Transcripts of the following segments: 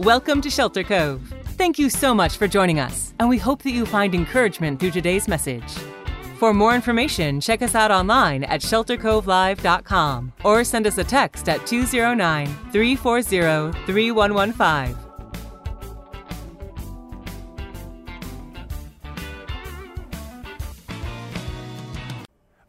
Welcome to Shelter Cove. Thank you so much for joining us, and we hope that you find encouragement through today's message. For more information, check us out online at sheltercovelive.com or send us a text at 209 340 3115.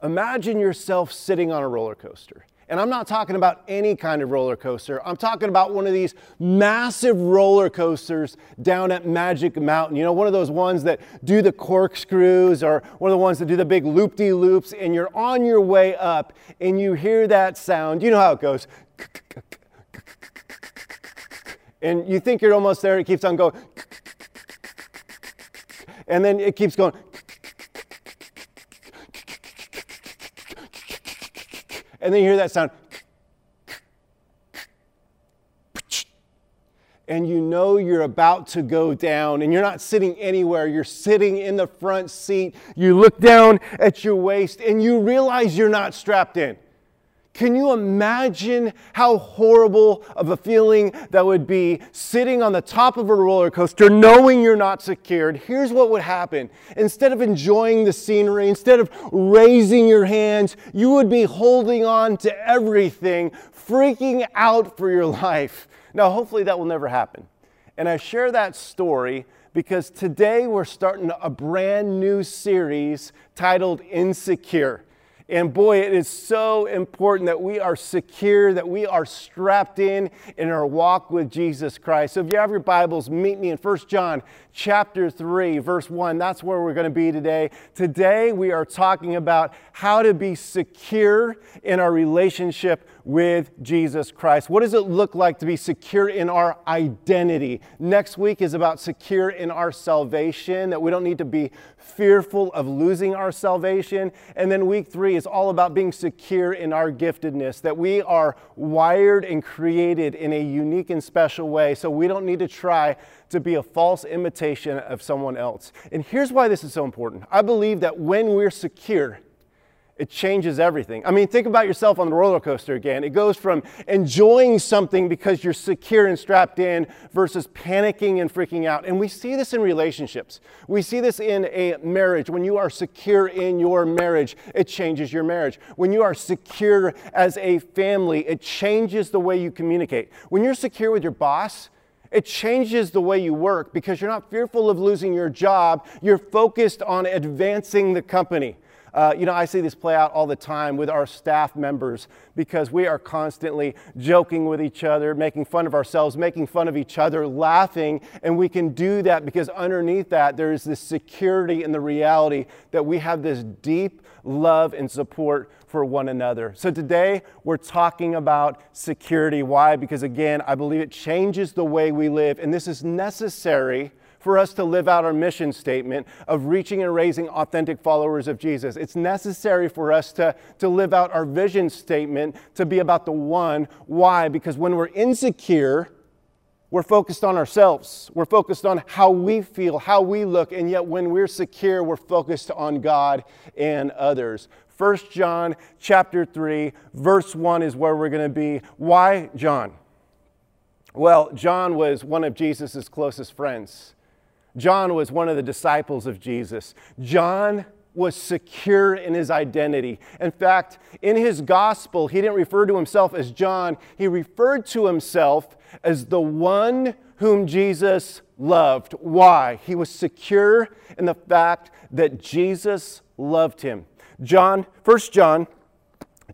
Imagine yourself sitting on a roller coaster. And I'm not talking about any kind of roller coaster. I'm talking about one of these massive roller coasters down at Magic Mountain. You know, one of those ones that do the corkscrews or one of the ones that do the big loop de loops. And you're on your way up and you hear that sound. You know how it goes. And you think you're almost there. It keeps on going. And then it keeps going. And then you hear that sound. And you know you're about to go down, and you're not sitting anywhere. You're sitting in the front seat. You look down at your waist, and you realize you're not strapped in. Can you imagine how horrible of a feeling that would be sitting on the top of a roller coaster knowing you're not secured? Here's what would happen. Instead of enjoying the scenery, instead of raising your hands, you would be holding on to everything, freaking out for your life. Now, hopefully, that will never happen. And I share that story because today we're starting a brand new series titled Insecure. And boy, it is so important that we are secure, that we are strapped in in our walk with Jesus Christ. So if you have your Bibles, meet me in 1 John chapter 3, verse 1. That's where we're going to be today. Today, we are talking about how to be secure in our relationship with Jesus Christ. What does it look like to be secure in our identity? Next week is about secure in our salvation, that we don't need to be fearful of losing our salvation. And then week three is all about being secure in our giftedness, that we are wired and created in a unique and special way. So we don't need to try to be a false imitation of someone else. And here's why this is so important I believe that when we're secure, it changes everything. I mean, think about yourself on the roller coaster again. It goes from enjoying something because you're secure and strapped in versus panicking and freaking out. And we see this in relationships. We see this in a marriage. When you are secure in your marriage, it changes your marriage. When you are secure as a family, it changes the way you communicate. When you're secure with your boss, it changes the way you work because you're not fearful of losing your job. You're focused on advancing the company. Uh, you know, I see this play out all the time with our staff members because we are constantly joking with each other, making fun of ourselves, making fun of each other, laughing. And we can do that because underneath that, there is this security in the reality that we have this deep love and support for one another. So today, we're talking about security. Why? Because again, I believe it changes the way we live. And this is necessary for us to live out our mission statement of reaching and raising authentic followers of Jesus. It's necessary for us to, to live out our vision statement to be about the one. Why? Because when we're insecure, we're focused on ourselves. We're focused on how we feel, how we look, and yet when we're secure, we're focused on God and others. 1 John chapter 3 verse 1 is where we're going to be. Why John? Well, John was one of Jesus' closest friends. John was one of the disciples of Jesus. John was secure in his identity. In fact, in his gospel, he didn't refer to himself as John, he referred to himself as the one whom Jesus loved. Why? He was secure in the fact that Jesus loved him. John, 1 John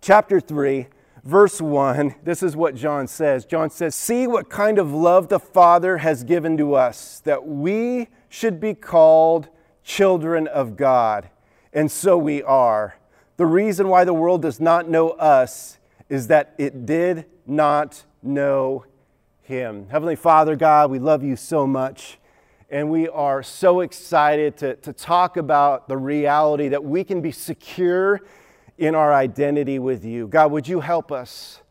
chapter 3, verse 1, this is what John says. John says, See what kind of love the Father has given to us, that we should be called children of God. And so we are. The reason why the world does not know us is that it did not know Him. Heavenly Father, God, we love you so much. And we are so excited to, to talk about the reality that we can be secure in our identity with you. God, would you help us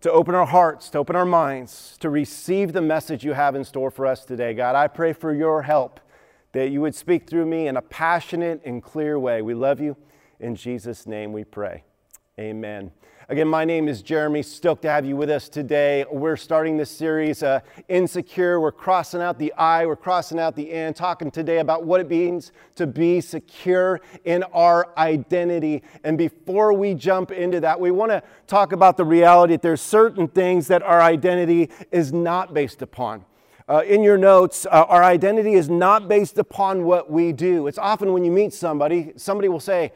to open our hearts, to open our minds, to receive the message you have in store for us today? God, I pray for your help that you would speak through me in a passionate and clear way. We love you. In Jesus' name we pray. Amen. Again, my name is Jeremy. Stoked to have you with us today. We're starting this series, uh, Insecure. We're crossing out the I, we're crossing out the N, talking today about what it means to be secure in our identity. And before we jump into that, we want to talk about the reality that there's certain things that our identity is not based upon. Uh, in your notes, uh, our identity is not based upon what we do. It's often when you meet somebody, somebody will say,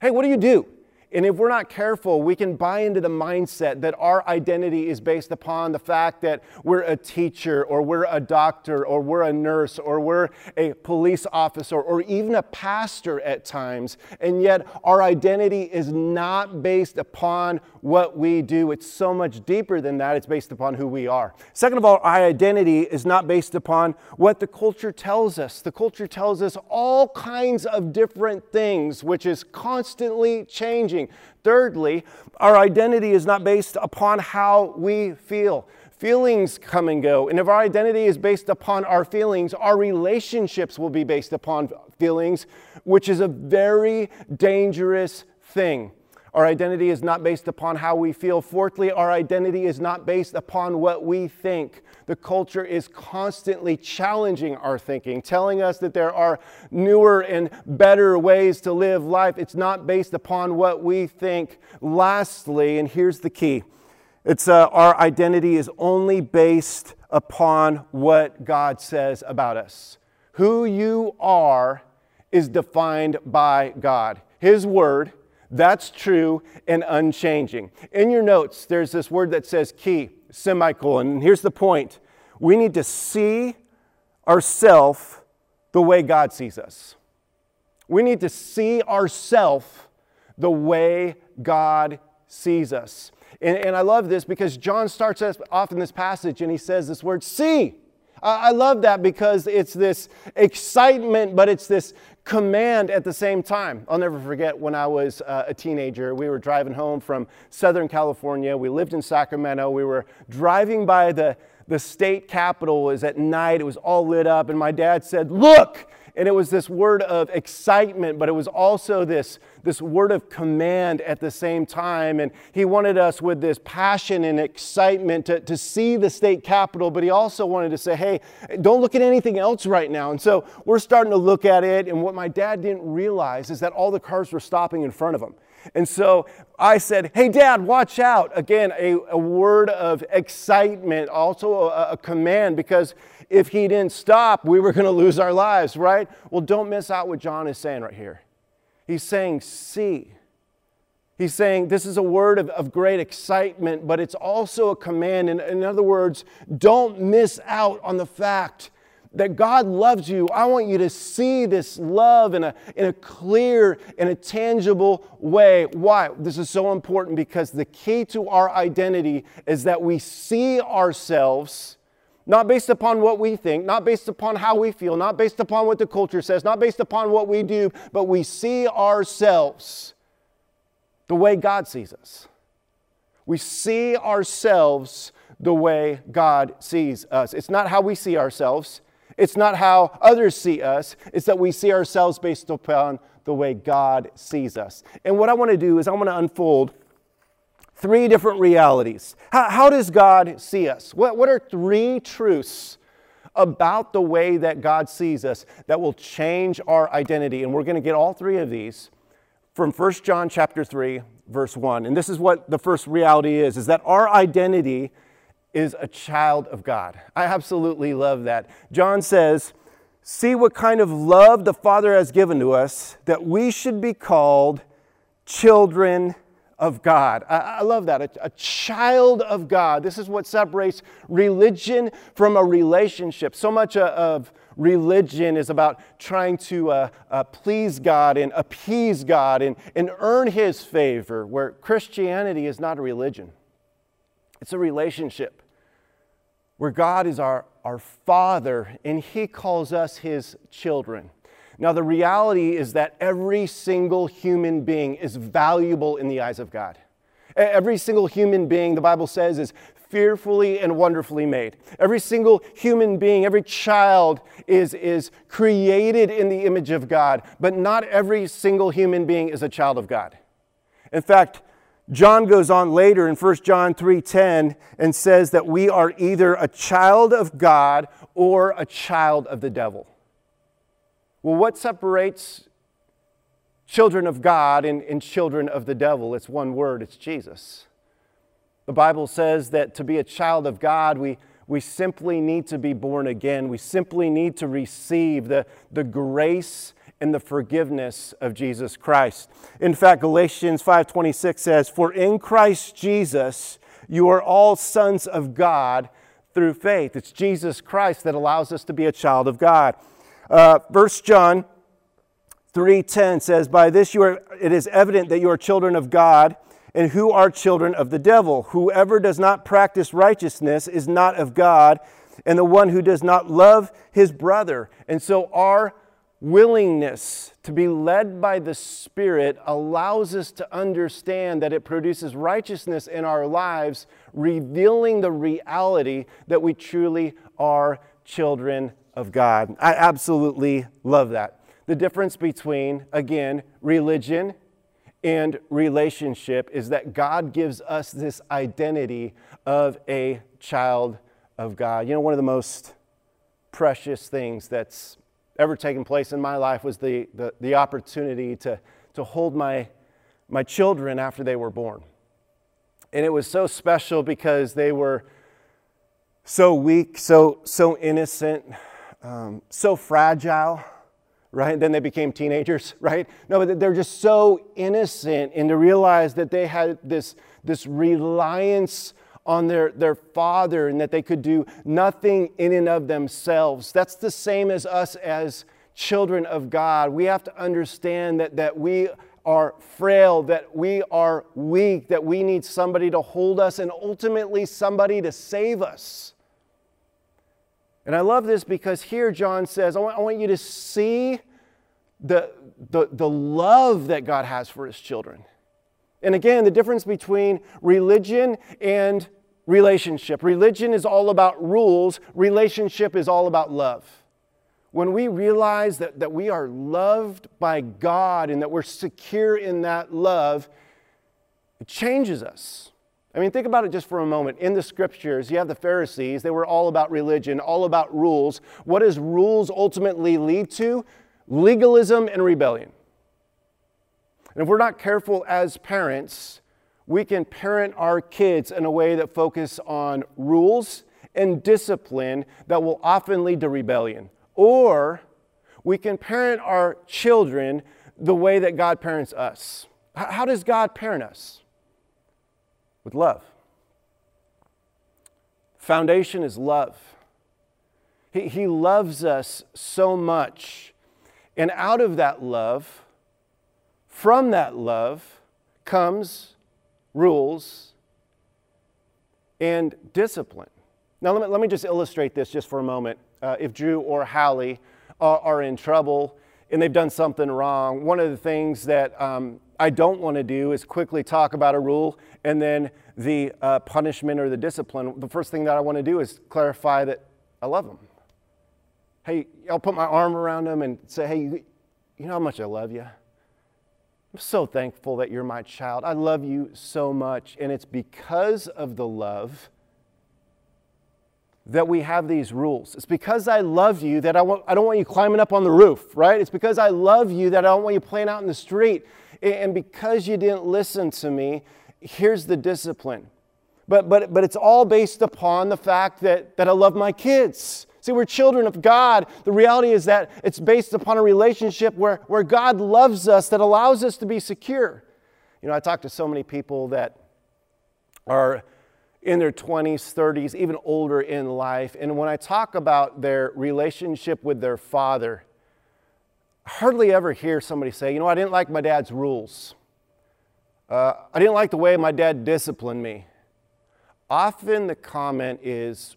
Hey, what do you do? And if we're not careful, we can buy into the mindset that our identity is based upon the fact that we're a teacher or we're a doctor or we're a nurse or we're a police officer or even a pastor at times. And yet our identity is not based upon what we do. It's so much deeper than that. It's based upon who we are. Second of all, our identity is not based upon what the culture tells us. The culture tells us all kinds of different things, which is constantly changing changing. Thirdly, our identity is not based upon how we feel. Feelings come and go. And if our identity is based upon our feelings, our relationships will be based upon feelings, which is a very dangerous thing. Our identity is not based upon how we feel. Fourthly, our identity is not based upon what we think. The culture is constantly challenging our thinking, telling us that there are newer and better ways to live life. It's not based upon what we think. Lastly, and here's the key it's uh, our identity is only based upon what God says about us. Who you are is defined by God. His word that's true and unchanging. In your notes, there's this word that says key, semicolon. And here's the point we need to see ourselves the way God sees us. We need to see ourselves the way God sees us. And, and, I love this because John starts us off in this passage and he says this word, see. I love that because it's this excitement, but it's this command at the same time. I'll never forget when I was uh, a teenager. We were driving home from Southern California. We lived in Sacramento. We were driving by the, the state capitol. It was at night. It was all lit up. And my dad said, Look! And it was this word of excitement, but it was also this, this word of command at the same time. And he wanted us with this passion and excitement to, to see the state capitol, but he also wanted to say, hey, don't look at anything else right now. And so we're starting to look at it. And what my dad didn't realize is that all the cars were stopping in front of him. And so I said, Hey, Dad, watch out. Again, a, a word of excitement, also a, a command, because if he didn't stop, we were going to lose our lives, right? Well, don't miss out what John is saying right here. He's saying, see. He's saying this is a word of, of great excitement, but it's also a command. In, in other words, don't miss out on the fact that God loves you. I want you to see this love in a, in a clear and a tangible way. Why? This is so important because the key to our identity is that we see ourselves not based upon what we think, not based upon how we feel, not based upon what the culture says, not based upon what we do, but we see ourselves the way God sees us. We see ourselves the way God sees us. It's not how we see ourselves, it's not how others see us, it's that we see ourselves based upon the way God sees us. And what I want to do is I want to unfold three different realities. How, how, does God see us? What, what are three truths about the way that God sees us that will change our identity? And we're going to get all three of these from 1 John chapter 3, verse 1. And this is what the first reality is, is that our identity is a child of God. I absolutely love that. John says, See what kind of love the Father has given to us that we should be called children of God. I, I love that. A, a, child of God. This is what separates religion from a relationship. So much uh, of religion is about trying to uh, uh, please God and appease God and, and earn His favor, where Christianity is not a religion, it's a relationship where God is our, our Father and He calls us His children. Now, the reality is that every single human being is valuable in the eyes of God. Every single human being, the Bible says, is fearfully and wonderfully made. Every single human being, every child is, is created in the image of God, but not every single human being is a child of God. In fact, John goes on later in 1 John 3:10 and says that we are either a child of God or a child of the devil. Well, what separates children of God and, and children of the devil? It's one word, it's Jesus. The Bible says that to be a child of God, we, we simply need to be born again. We simply need to receive the, the grace and the forgiveness of Jesus Christ. In fact, Galatians 5:26 says, "For in Christ Jesus you are all sons of God through faith." It's Jesus Christ that allows us to be a child of God. Uh, 1 John 3:10 says, "By this you are, it is evident that you are children of God." And who are children of the devil? Whoever does not practice righteousness is not of God, and the one who does not love his brother. And so our willingness to be led by the Spirit allows us to understand that it produces righteousness in our lives, revealing the reality that we truly are children of God. I absolutely love that. The difference between, again, religion and relationship is that God gives us this identity of a child of God. You know, one of the most precious things that's ever taken place in my life was the, the, the opportunity to, to hold my, my children after they were born. And it was so special because they were so weak, so, so innocent, um, so fragile, right? Then they became teenagers, right? No, but they're just so innocent, and to realize that they had this, this reliance on their, their father and that they could do nothing in and of themselves. That's the same as us as children of God. We have to understand that, that we are frail, that we are weak, that we need somebody to hold us and ultimately somebody to save us. And I love this because here John says, I want, I want you to see the, the, the love that God has for his children. And again, the difference between religion and relationship. Religion is all about rules, relationship is all about love. When we realize that, that we are loved by God and that we're secure in that love, it changes us. I mean, think about it just for a moment. In the scriptures, you have the Pharisees, they were all about religion, all about rules. What does rules ultimately lead to? Legalism and rebellion. And if we're not careful as parents, we can parent our kids in a way that focus on rules and discipline that will often lead to rebellion. Or we can parent our children the way that God parents us. How does God parent us? With love. Foundation is love. He, he loves us so much. And out of that love, from that love, comes rules, and discipline. Now, let me, let me just illustrate this just for a moment. Uh, if Drew or Hallie are, are, in trouble and they've done something wrong, one of the things that um, I don't want to do is quickly talk about a rule and then the uh, punishment or the discipline. The first thing that I want to do is clarify that I love them. Hey, I'll put my arm around them and say, hey, you know how much I love you? I'm so thankful that you're my child. I love you so much. And it's because of the love that we have these rules. It's because I love you that I, want, I don't want you climbing up on the roof, right? It's because I love you that I don't want you playing out in the street. And because you didn't listen to me, here's the discipline. But, but, but it's all based upon the fact that, that I love my kids. See, we're children of God. The reality is that it's based upon a relationship where, where God loves us that allows us to be secure. You know, I talk to so many people that are in their 20s, 30s, even older in life. And when I talk about their relationship with their father, hardly ever hear somebody say, you know, I didn't like my dad's rules. Uh, I didn't like the way my dad disciplined me. Often the comment is,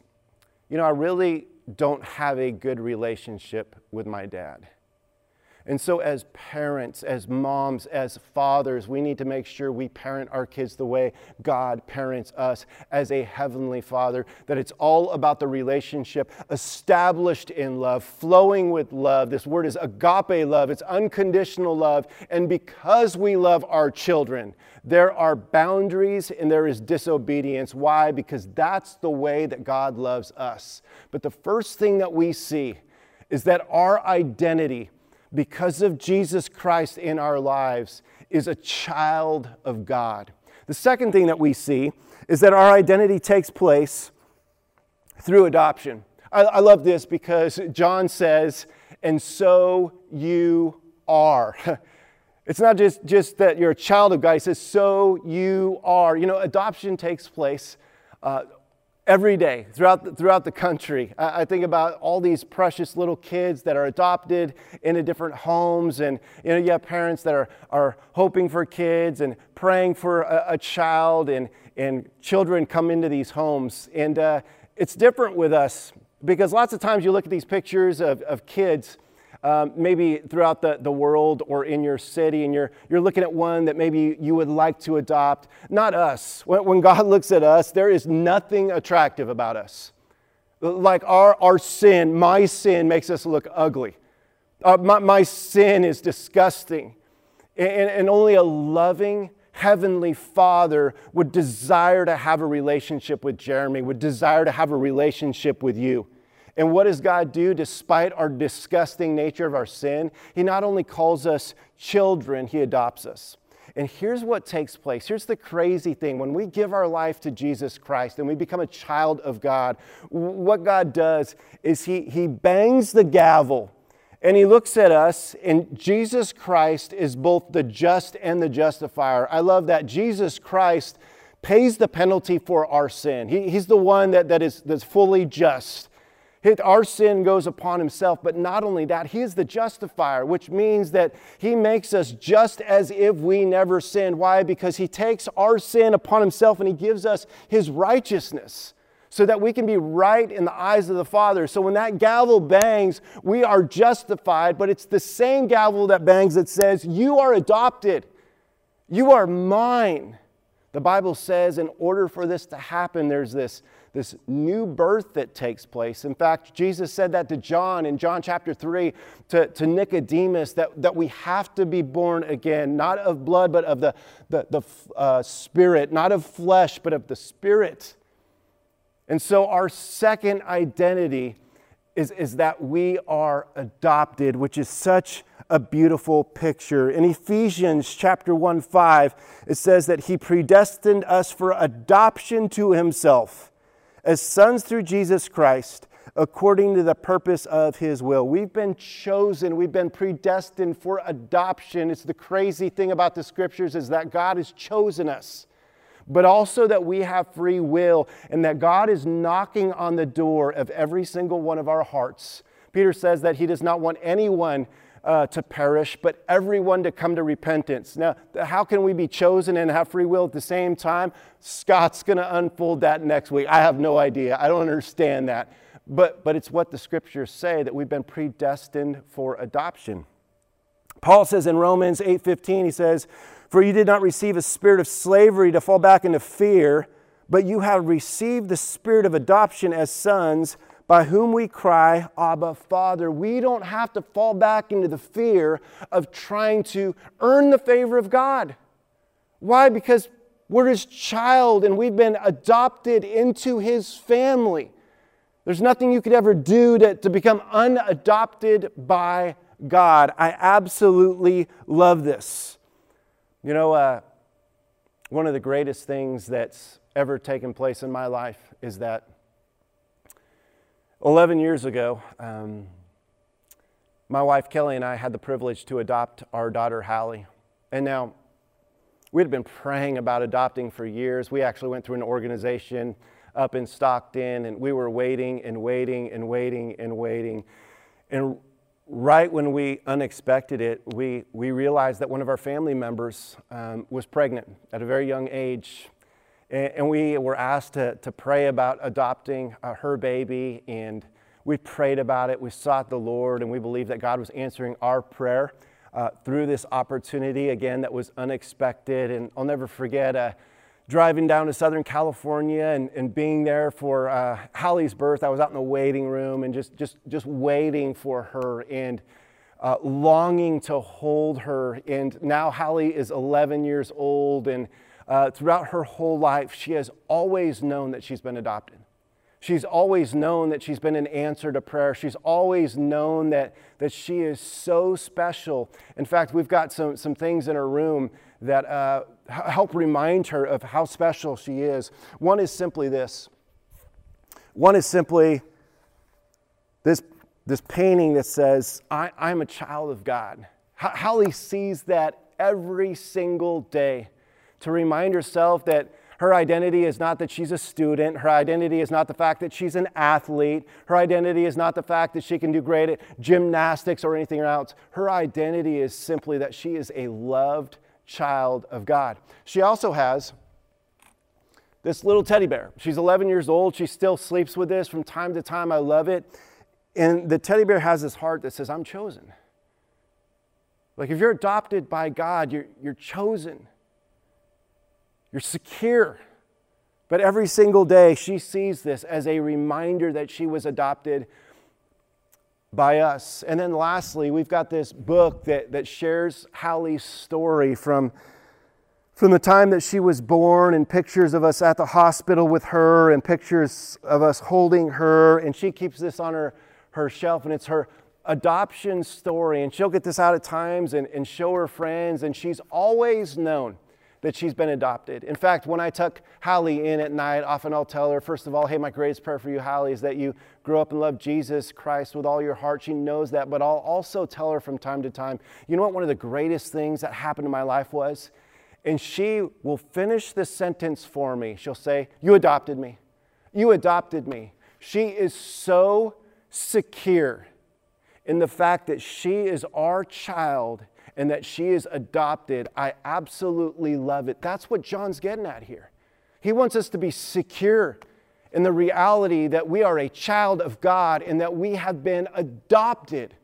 you know, I really don't have a good relationship with my dad. And so, as parents, as moms, as fathers, we need to make sure we parent our kids the way God parents us as a heavenly father, that it's all about the relationship established in love, flowing with love. This word is agape love, it's unconditional love. And because we love our children, there are boundaries and there is disobedience. Why? Because that's the way that God loves us. But the first thing that we see is that our identity, because of Jesus Christ in our lives, is a child of God. The second thing that we see is that our identity takes place through adoption. I, I love this because John says, and so you are. It's not just, just that you're a child of God. He says, so you are. You know, adoption takes place uh, every day throughout the, throughout the country. I, I, think about all these precious little kids that are adopted into different homes, and you know, you have parents that are, are hoping for kids and praying for a, a child, and, and children come into these homes. And uh, it's different with us because lots of times you look at these pictures of, of kids um, maybe throughout the, the world or in your city, and you're, you're looking at one that maybe you would like to adopt. Not us. When, when God looks at us, there is nothing attractive about us. Like our, our sin, my sin makes us look ugly. Uh, my, my sin is disgusting. And, and only a loving, heavenly father would desire to have a relationship with Jeremy, would desire to have a relationship with you. And what does God do despite our disgusting nature of our sin? He not only calls us children, He adopts us. And here's what takes place. Here's the crazy thing. When we give our life to Jesus Christ and we become a child of God, what God does is He, he bangs the gavel and He looks at us, and Jesus Christ is both the just and the justifier. I love that. Jesus Christ pays the penalty for our sin. He, he's the one that, that is that's fully just. Our sin goes upon himself, but not only that, he is the justifier, which means that he makes us just as if we never sinned. Why? Because he takes our sin upon himself and he gives us his righteousness so that we can be right in the eyes of the Father. So when that gavel bangs, we are justified, but it's the same gavel that bangs that says, You are adopted, you are mine. The Bible says, in order for this to happen, there's this this new birth that takes place. In fact, Jesus said that to John in John chapter 3 to, to Nicodemus that, that we have to be born again, not of blood, but of the, the, the uh, spirit, not of flesh, but of the spirit. And so our second identity is, is that we are adopted, which is such a beautiful picture. In Ephesians chapter 1 5, it says that he predestined us for adoption to himself as sons through Jesus Christ according to the purpose of his will. We've been chosen, we've been predestined for adoption. It's the crazy thing about the scriptures is that God has chosen us. But also that we have free will and that God is knocking on the door of every single one of our hearts. Peter says that he does not want anyone uh, to perish, but everyone to come to repentance. Now, how can we be chosen and have free will at the same time? Scott's going to unfold that next week. I have no idea. I don't understand that. But, but it's what the scriptures say that we've been predestined for adoption. Paul says in Romans 8:15 he says, "For you did not receive a spirit of slavery to fall back into fear, but you have received the spirit of adoption as sons, by whom we cry, Abba, Father. We don't have to fall back into the fear of trying to earn the favor of God. Why? Because we're His child and we've been adopted into His family. There's nothing you could ever do to, to become unadopted by God. I absolutely love this. You know, uh, one of the greatest things that's ever taken place in my life is that 11 years ago, um, my wife Kelly and I had the privilege to adopt our daughter Hallie. And now, we had been praying about adopting for years. We actually went through an organization up in Stockton, and we were waiting and waiting and waiting and waiting. And right when we unexpected it, we, we realized that one of our family members um, was pregnant at a very young age. And we were asked to, to pray about adopting uh, her baby, and we prayed about it, we sought the Lord, and we believe that God was answering our prayer uh, through this opportunity, again, that was unexpected. And I'll never forget uh, driving down to Southern California and, and being there for uh, Hallie's birth. I was out in the waiting room and just, just, just waiting for her and uh, longing to hold her. And now Hallie is 11 years old, and uh, throughout her whole life, she has always known that she's been adopted. She's always known that she's been an answer to prayer. She's always known that, that she is so special. In fact, we've got some, some things in her room that uh, help remind her of how special she is. One is simply this one is simply this, this painting that says, I, I'm a child of God. Hallie sees that every single day to remind herself that her identity is not that she's a student. Her identity is not the fact that she's an athlete. Her identity is not the fact that she can do great at gymnastics or anything else. Her identity is simply that she is a loved child of God. She also has this little teddy bear. She's 11 years old. She still sleeps with this from time to time. I love it. And the teddy bear has this heart that says, I'm chosen. Like if you're adopted by God, you're, you're chosen. You're secure. But every single day, she sees this as a reminder that she was adopted by us. And then lastly, we've got this book that, that shares Hallie's story from, from the time that she was born, and pictures of us at the hospital with her, and pictures of us holding her. And she keeps this on her, her shelf, and it's her adoption story. And she'll get this out at times and, and show her friends, and she's always known that she's been adopted. In fact, when I tuck Hallie in at night, often I'll tell her, first of all, hey, my greatest prayer for you, Hallie, is that you grow up and love Jesus Christ with all your heart. She knows that, but I'll also tell her from time to time, you know what one of the greatest things that happened in my life was? And she will finish the sentence for me. She'll say, You adopted me. You adopted me. She is so secure in the fact that she is our child and that she is adopted. I absolutely love it. That's what John's getting at here. He wants us to be secure in the reality that we are a child of God and that we have been adopted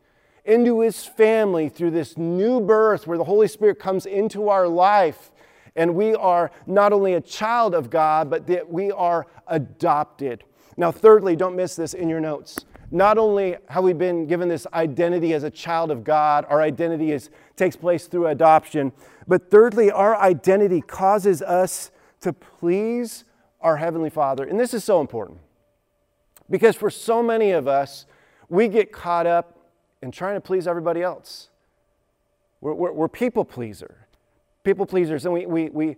into his family through this new birth where the Holy Spirit comes into our life. And we are not only a child of God, but that we are adopted. Now, thirdly, don't miss this in your notes not only have we been given this identity as a child of God, our identity is, takes place through adoption, but thirdly, our identity causes us to please our Heavenly Father. And this is so important because for so many of us, we get caught up in trying to please everybody else. We're, we're, we're people pleaser, people pleasers, and we, we, we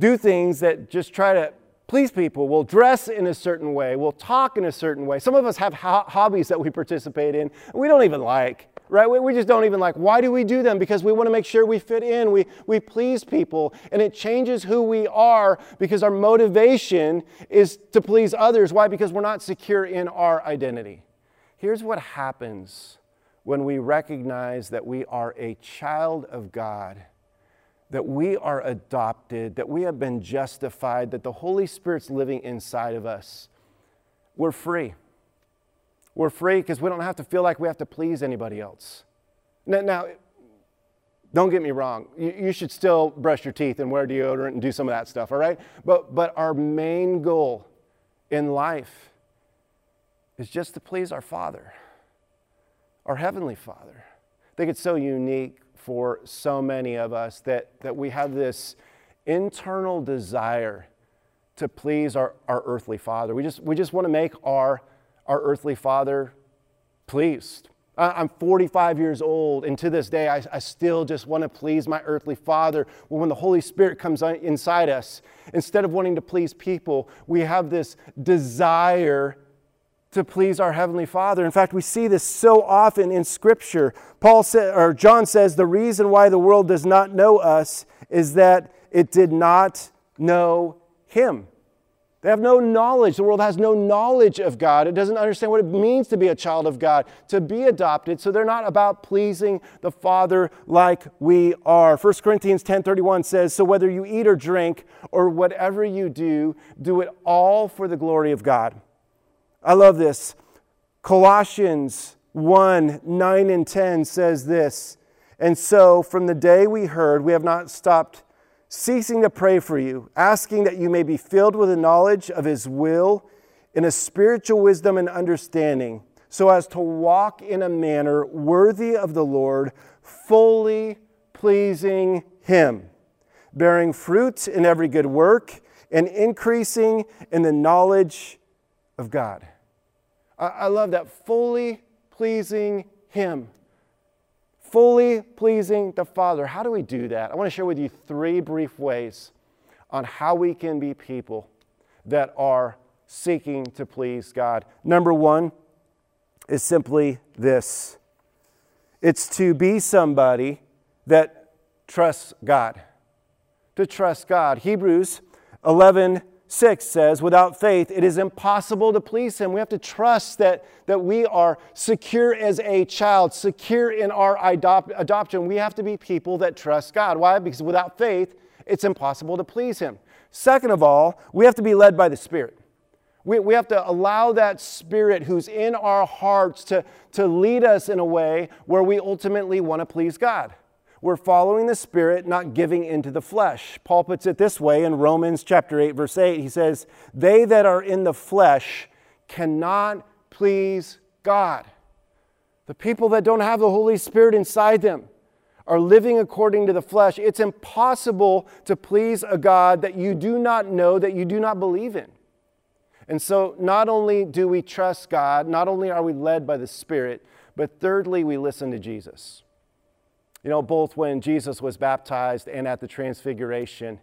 do things that just try to please people. We'll dress in a certain way. We'll talk in a certain way. Some of us have ho- hobbies that we participate in we don't even like, right? We, we just don't even like. Why do we do them? Because we want to make sure we fit in. We, we please people. And it changes who we are because our motivation is to please others. Why? Because we're not secure in our identity. Here's what happens when we recognize that we are a child of God that we are adopted, that we have been justified, that the Holy Spirit's living inside of us, we're free. We're free because we don't have to feel like we have to please anybody else. Now, now don't get me wrong, you, you, should still brush your teeth and wear deodorant and do some of that stuff, all right? But, but our main goal in life is just to please our Father, our Heavenly Father. I think it's so unique for so many of us that, that we have this internal desire to please our, our earthly father. We just, we just want to make our, our earthly father pleased. I'm 45 years old, and to this day, I, I still just want to please my earthly father. Well, when the Holy Spirit comes inside us, instead of wanting to please people, we have this desire to please our heavenly Father. In fact, we see this so often in Scripture. Paul said, or John says, the reason why the world does not know us is that it did not know Him. They have no knowledge. The world has no knowledge of God. It doesn't understand what it means to be a child of God, to be adopted. So they're not about pleasing the Father like we are. 1 Corinthians 10:31 says, "So whether you eat or drink or whatever you do, do it all for the glory of God." I love this. Colossians 1 9 and 10 says this And so, from the day we heard, we have not stopped ceasing to pray for you, asking that you may be filled with the knowledge of His will in a spiritual wisdom and understanding, so as to walk in a manner worthy of the Lord, fully pleasing Him, bearing fruit in every good work and increasing in the knowledge of God. I, love that. Fully pleasing Him. Fully pleasing the Father. How do we do that? I want to share with you three brief ways on how we can be people that are seeking to please God. Number one is simply this it's to be somebody that trusts God. To trust God. Hebrews 11 6 says, Without faith, it is impossible to please Him. We have to trust that, that we are secure as a child, secure in our adopt, adoption. We have to be people that trust God. Why? Because without faith, it's impossible to please Him. Second of all, we have to be led by the Spirit. We, we have to allow that Spirit who's in our hearts to, to lead us in a way where we ultimately want to please God. We're following the Spirit, not giving into the flesh. Paul puts it this way in Romans chapter 8, verse 8. He says, They that are in the flesh cannot please God. The people that don't have the Holy Spirit inside them are living according to the flesh. It's impossible to please a God that you do not know, that you do not believe in. And so, not only do we trust God, not only are we led by the Spirit, but thirdly, we listen to Jesus. You know, both when Jesus was baptized and at the transfiguration,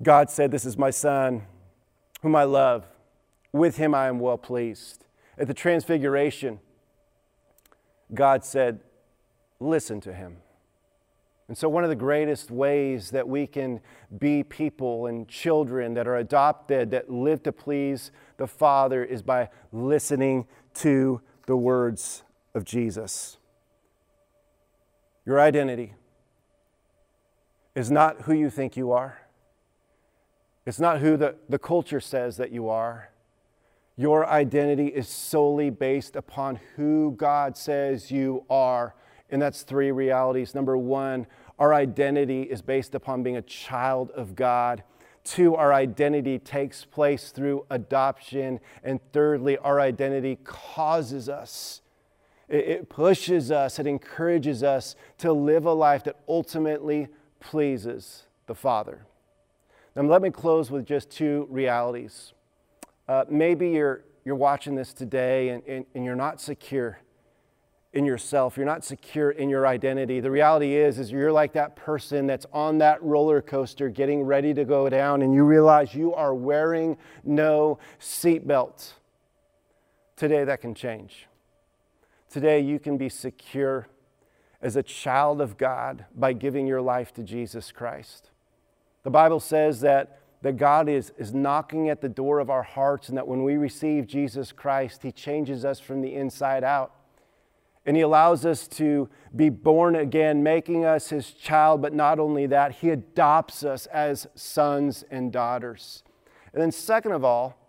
God said, This is my son, whom I love. With him I am well pleased. At the transfiguration, God said, Listen to him. And so, one of the greatest ways that we can be people and children that are adopted, that live to please the Father, is by listening to the words of Jesus. Your identity is not who you think you are. It's not who the, the culture says that you are. Your identity is solely based upon who God says you are. And that's three realities. Number one, our identity is based upon being a child of God. Two, our identity takes place through adoption. And thirdly, our identity causes us it pushes us, it encourages us to live a life that ultimately pleases the Father. Now, let me close with just two realities. Uh, maybe you're, you're watching this today and, and, and you're not secure in yourself you're not secure in your identity the reality is is you're like that person that's on that roller coaster getting ready to go down and you realize you are wearing no seatbelt today that can change Today, you can be secure as a child of God by giving your life to Jesus Christ. The Bible says that, that God is, is knocking at the door of our hearts, and that when we receive Jesus Christ, He changes us from the inside out. And He allows us to be born again, making us His child, but not only that, He adopts us as sons and daughters. And then, second of all,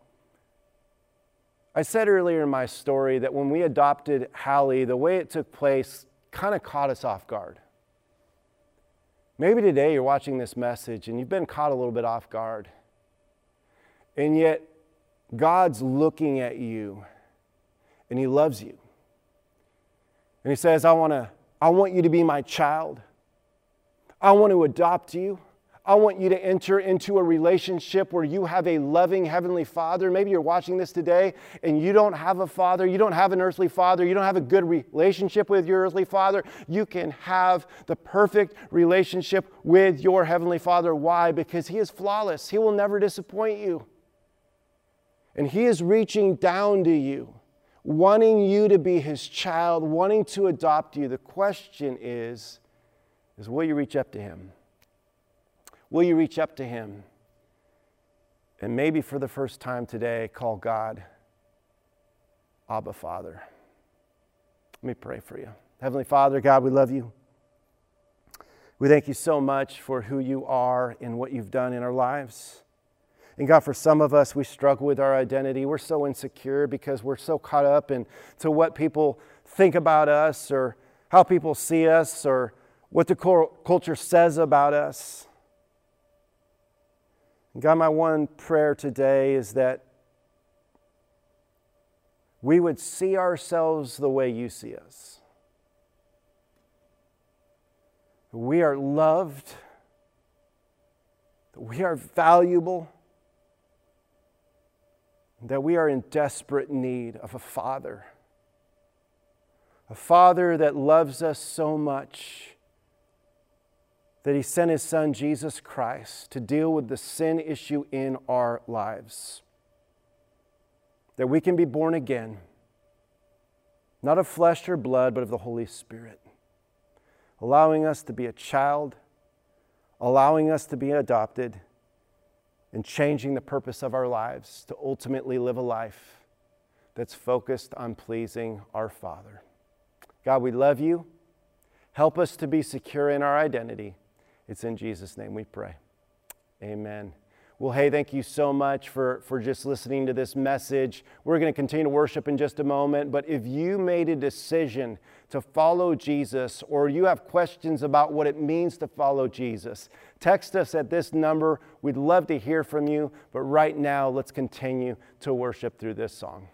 I said earlier in my story that when we adopted Hallie, the way it took place kind of caught us off guard. Maybe today you're watching this message and you've been caught a little bit off guard. And yet, God's looking at you and He loves you. And He says, I, wanna, I want you to be my child. I want to adopt you. I want you to enter into a relationship where you have a loving Heavenly Father. Maybe you're watching this today and you don't have a father, you don't have an earthly father, you don't have a good relationship with your earthly father. You can have the perfect relationship with your Heavenly Father. Why? Because He is flawless, He will never disappoint you. And He is reaching down to you, wanting you to be His child, wanting to adopt you. The question is, is will you reach up to Him? Will you reach up to Him? And maybe for the first time today, call God Abba Father. Let me pray for you. Heavenly Father, God, we love you. We thank you so much for who you are and what you've done in our lives. And God, for some of us, we struggle with our identity. We're so insecure because we're so caught up into what people think about us or how people see us or what the culture says about us. God, my one prayer today is that we would see ourselves the way you see us. We are loved, we are valuable, that we are in desperate need of a Father. A Father that loves us so much that He sent His Son, Jesus Christ, to deal with the sin issue in our lives that we can be born again, not of flesh or blood, but of the Holy Spirit, allowing us to be a child, allowing us to be adopted, and changing the purpose of our lives to ultimately live a life that's focused on pleasing our Father. God, we love you. Help us to be secure in our identity. It's in Jesus' name we pray. Amen. Well, hey, thank you so much for, for just listening to this message. We're going to continue to worship in just a moment, but if you made a decision to follow Jesus or you have questions about what it means to follow Jesus, text us at this number. We'd love to hear from you, but right now, let's continue to worship through this song.